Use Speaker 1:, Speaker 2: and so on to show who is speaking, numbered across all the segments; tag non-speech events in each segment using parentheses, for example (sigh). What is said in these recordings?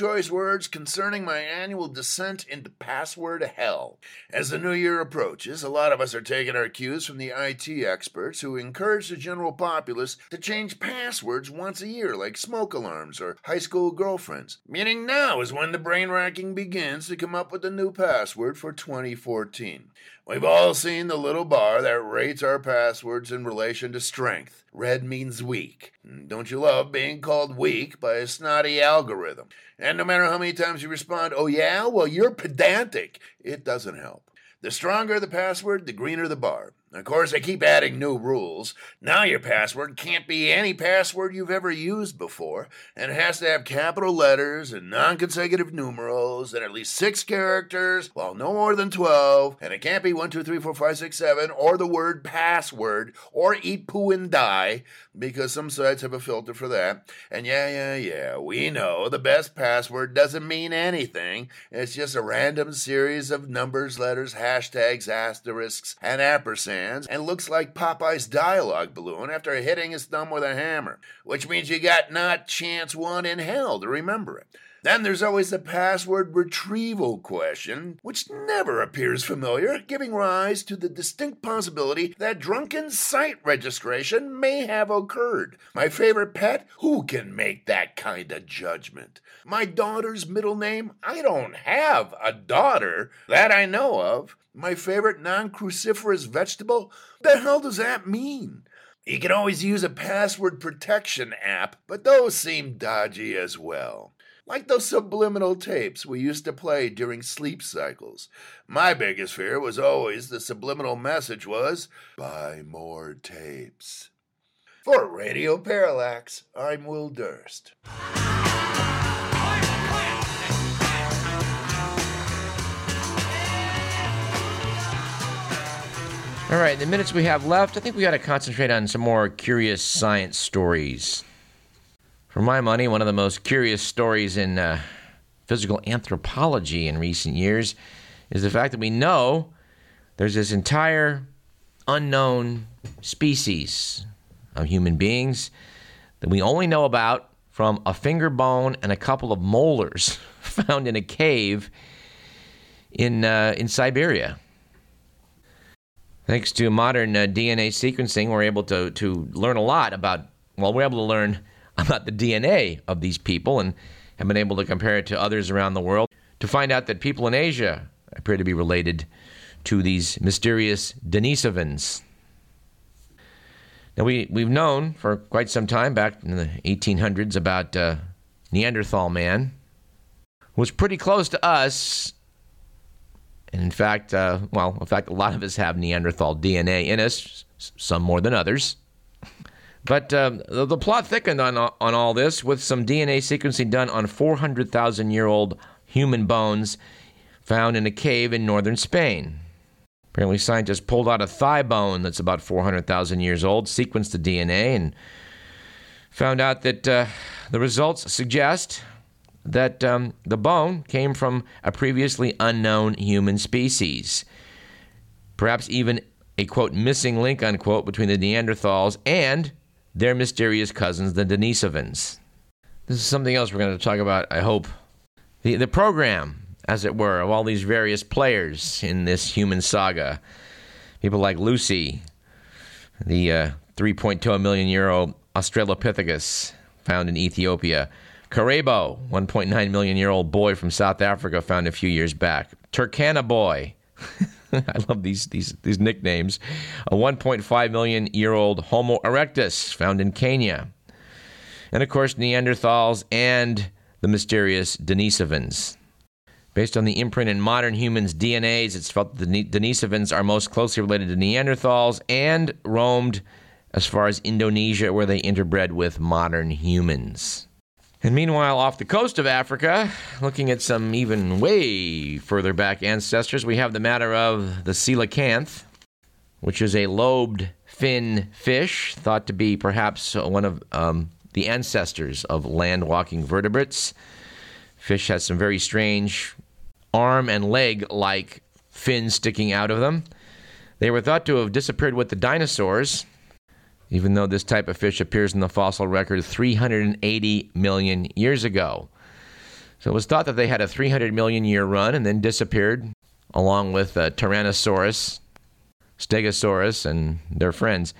Speaker 1: future words concerning my annual descent into password hell. As the new year approaches, a lot of us are taking our cues from the IT experts who encourage the general populace to change passwords once a year, like smoke alarms or high school girlfriends. Meaning now is when the brain racking begins to come up with a new password for 2014. We've all seen the little bar that rates our passwords in relation to strength. Red means weak. Don't you love being called weak by a snotty algorithm? And no matter how many times you respond, oh yeah, well you're pedantic, it doesn't help. The stronger the password, the greener the bar. Of course, they keep adding new rules. Now your password can't be any password you've ever used before, and it has to have capital letters and non consecutive numerals and at least six characters, well, no more than 12, and it can't be 1, 2, 3, 4, 5, 6, 7, or the word password, or eat poo and die, because some sites have a filter for that. And yeah, yeah, yeah, we know the best password doesn't mean anything. It's just a random series of numbers, letters, hashtags, asterisks, and ampersands and looks like Popeye's dialogue balloon after hitting his thumb with a hammer, which means you got not chance one in hell to remember it. Then there's always the password retrieval question, which never appears familiar, giving rise to the distinct possibility that drunken site registration may have occurred. My favorite pet? Who can make that kind of judgment? My daughter's middle name? I don't have a daughter that I know of. My favorite non cruciferous vegetable? The hell does that mean? You can always use a password protection app, but those seem dodgy as well. Like those subliminal tapes we used to play during sleep cycles. My biggest fear was always the subliminal message was, buy more tapes. For Radio Parallax, I'm Will Durst.
Speaker 2: All right, the minutes we have left, I think we got to concentrate on some more curious science stories. For my money, one of the most curious stories in uh, physical anthropology in recent years is the fact that we know there's this entire unknown species of human beings that we only know about from a finger bone and a couple of molars (laughs) found in a cave in uh, in Siberia. Thanks to modern uh, DNA sequencing, we're able to, to learn a lot about, well, we're able to learn (laughs) about the DNA of these people and have been able to compare it to others around the world to find out that people in Asia appear to be related to these mysterious Denisovans. Now, we, we've known for quite some time, back in the 1800s, about uh, Neanderthal man, was pretty close to us and in fact, uh, well, in fact, a lot of us have Neanderthal DNA in us, some more than others. But um, the, the, plot thickened on, on all this with some DNA sequencing done on 400,000 year old human bones found in a cave in northern Spain. Apparently, scientists pulled out a thigh bone that's about 400,000 years old, sequenced the DNA, and found out that uh, the results suggest that um, the bone came from a previously unknown human species. Perhaps even a quote missing link unquote between the Neanderthals and their mysterious cousins, the Denisovans. This is something else we're going to talk about, I hope. The, the program, as it were, of all these various players in this human saga. People like Lucy, the uh, 3.2 million year old Australopithecus found in Ethiopia. Karabo, 1.9 million year old boy from South Africa, found a few years back. Turkana boy. (laughs) I love these, these, these nicknames. A 1.5 million year old Homo erectus, found in Kenya. And of course, Neanderthals and the mysterious Denisovans. Based on the imprint in modern humans' DNAs, it's felt that the Denisovans are most closely related to Neanderthals and roamed as far as Indonesia, where they interbred with modern humans. And meanwhile, off the coast of Africa, looking at some even way further back ancestors, we have the matter of the coelacanth, which is a lobed fin fish, thought to be perhaps one of um, the ancestors of land walking vertebrates. Fish has some very strange arm and leg like fins sticking out of them. They were thought to have disappeared with the dinosaurs, even though this type of fish appears in the fossil record 380 million years ago. So it was thought that they had a 300 million year run and then disappeared along with uh, Tyrannosaurus, Stegosaurus, and their friends.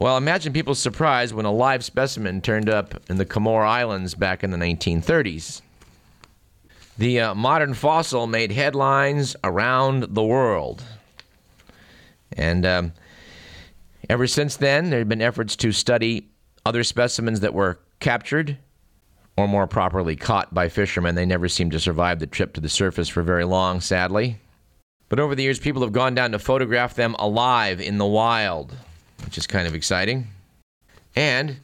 Speaker 2: Well, imagine people's surprise when a live specimen turned up in the Comoro Islands back in the 1930s. The uh, modern fossil made headlines around the world. And um, ever since then, there have been efforts to study other specimens that were captured or more properly caught by fishermen. They never seem to survive the trip to the surface for very long, sadly. But over the years, people have gone down to photograph them alive in the wild, which is kind of exciting. And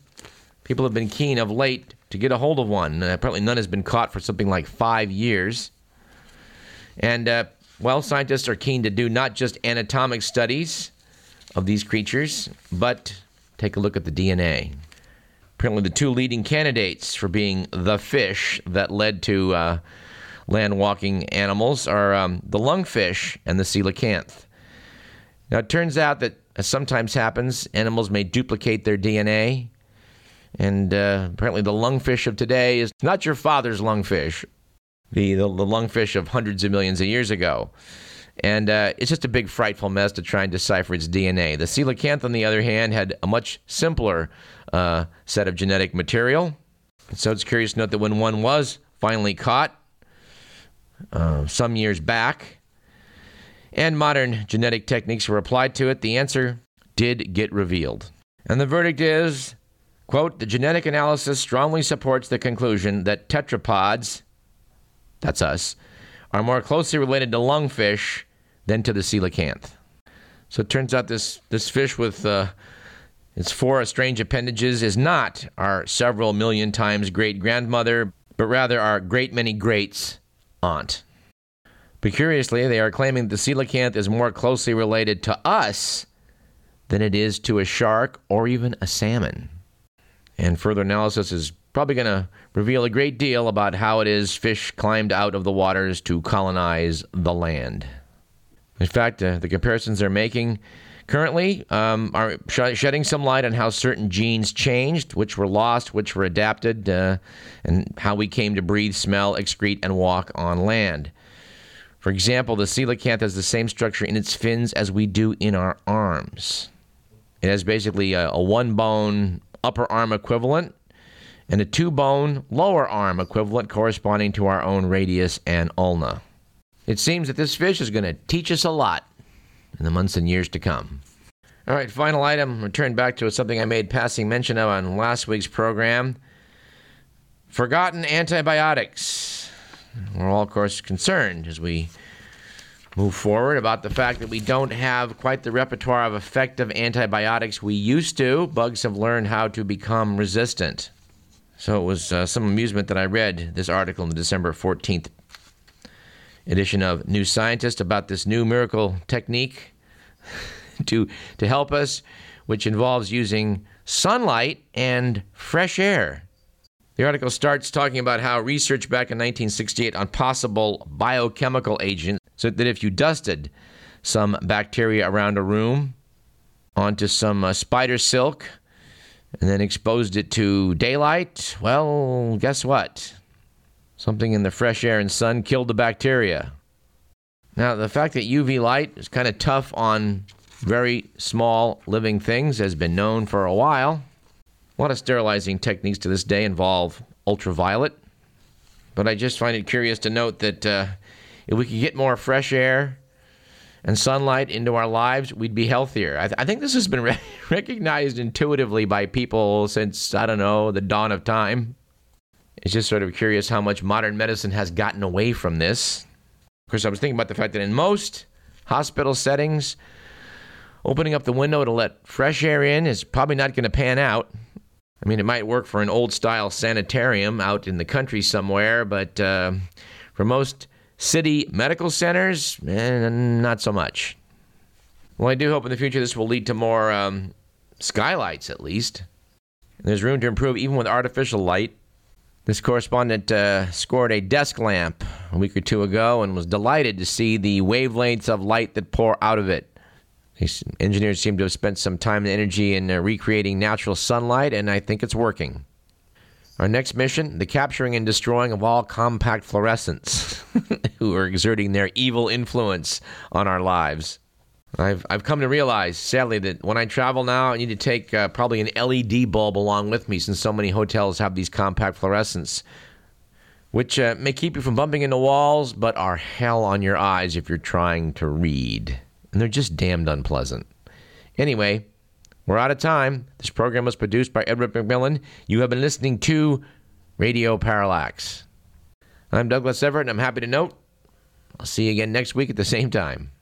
Speaker 2: people have been keen of late to get a hold of one. Uh, apparently, none has been caught for something like five years. And, uh, well, scientists are keen to do not just anatomic studies of these creatures, but take a look at the DNA. Apparently, the two leading candidates for being the fish that led to uh, land walking animals are um, the lungfish and the coelacanth. Now, it turns out that, as sometimes happens, animals may duplicate their DNA. And uh, apparently, the lungfish of today is not your father's lungfish, the, the, the lungfish of hundreds of millions of years ago. And uh, it's just a big, frightful mess to try and decipher its DNA. The coelacanth, on the other hand, had a much simpler uh, set of genetic material. So it's curious to note that when one was finally caught uh, some years back and modern genetic techniques were applied to it, the answer did get revealed. And the verdict is quote, the genetic analysis strongly supports the conclusion that tetrapods, that's us, are more closely related to lungfish than to the coelacanth. So it turns out this, this fish with uh, its four strange appendages is not our several million times great grandmother, but rather our great many greats aunt. But curiously, they are claiming the coelacanth is more closely related to us than it is to a shark or even a salmon. And further analysis is probably going to reveal a great deal about how it is fish climbed out of the waters to colonize the land. In fact, uh, the comparisons they're making currently um, are sh- shedding some light on how certain genes changed, which were lost, which were adapted, uh, and how we came to breathe, smell, excrete, and walk on land. For example, the coelacanth has the same structure in its fins as we do in our arms. It has basically a, a one bone upper arm equivalent and a two bone lower arm equivalent corresponding to our own radius and ulna. It seems that this fish is going to teach us a lot in the months and years to come. All right, final item. Return back to something I made passing mention of on last week's program. Forgotten antibiotics. We're all, of course, concerned as we move forward about the fact that we don't have quite the repertoire of effective antibiotics we used to. Bugs have learned how to become resistant. So it was uh, some amusement that I read this article in the December 14th edition of New Scientist about this new miracle technique (laughs) to, to help us, which involves using sunlight and fresh air. The article starts talking about how research back in 1968 on possible biochemical agents, so that if you dusted some bacteria around a room onto some uh, spider silk and then exposed it to daylight, well, guess what? Something in the fresh air and sun killed the bacteria. Now, the fact that UV light is kind of tough on very small living things has been known for a while. A lot of sterilizing techniques to this day involve ultraviolet. But I just find it curious to note that uh, if we could get more fresh air and sunlight into our lives, we'd be healthier. I, th- I think this has been re- (laughs) recognized intuitively by people since, I don't know, the dawn of time. It's just sort of curious how much modern medicine has gotten away from this. Of course, I was thinking about the fact that in most hospital settings, opening up the window to let fresh air in is probably not going to pan out. I mean, it might work for an old style sanitarium out in the country somewhere, but uh, for most city medical centers, eh, not so much. Well, I do hope in the future this will lead to more um, skylights, at least. there's room to improve even with artificial light. This correspondent uh, scored a desk lamp a week or two ago and was delighted to see the wavelengths of light that pour out of it. These engineers seem to have spent some time and energy in uh, recreating natural sunlight, and I think it's working. Our next mission the capturing and destroying of all compact fluorescents (laughs) (laughs) who are exerting their evil influence on our lives. I've, I've come to realize, sadly, that when I travel now, I need to take uh, probably an LED bulb along with me since so many hotels have these compact fluorescents, which uh, may keep you from bumping into walls, but are hell on your eyes if you're trying to read. And they're just damned unpleasant. Anyway, we're out of time. This program was produced by Edward McMillan. You have been listening to Radio Parallax. I'm Douglas Everett, and I'm happy to note I'll see you again next week at the same time.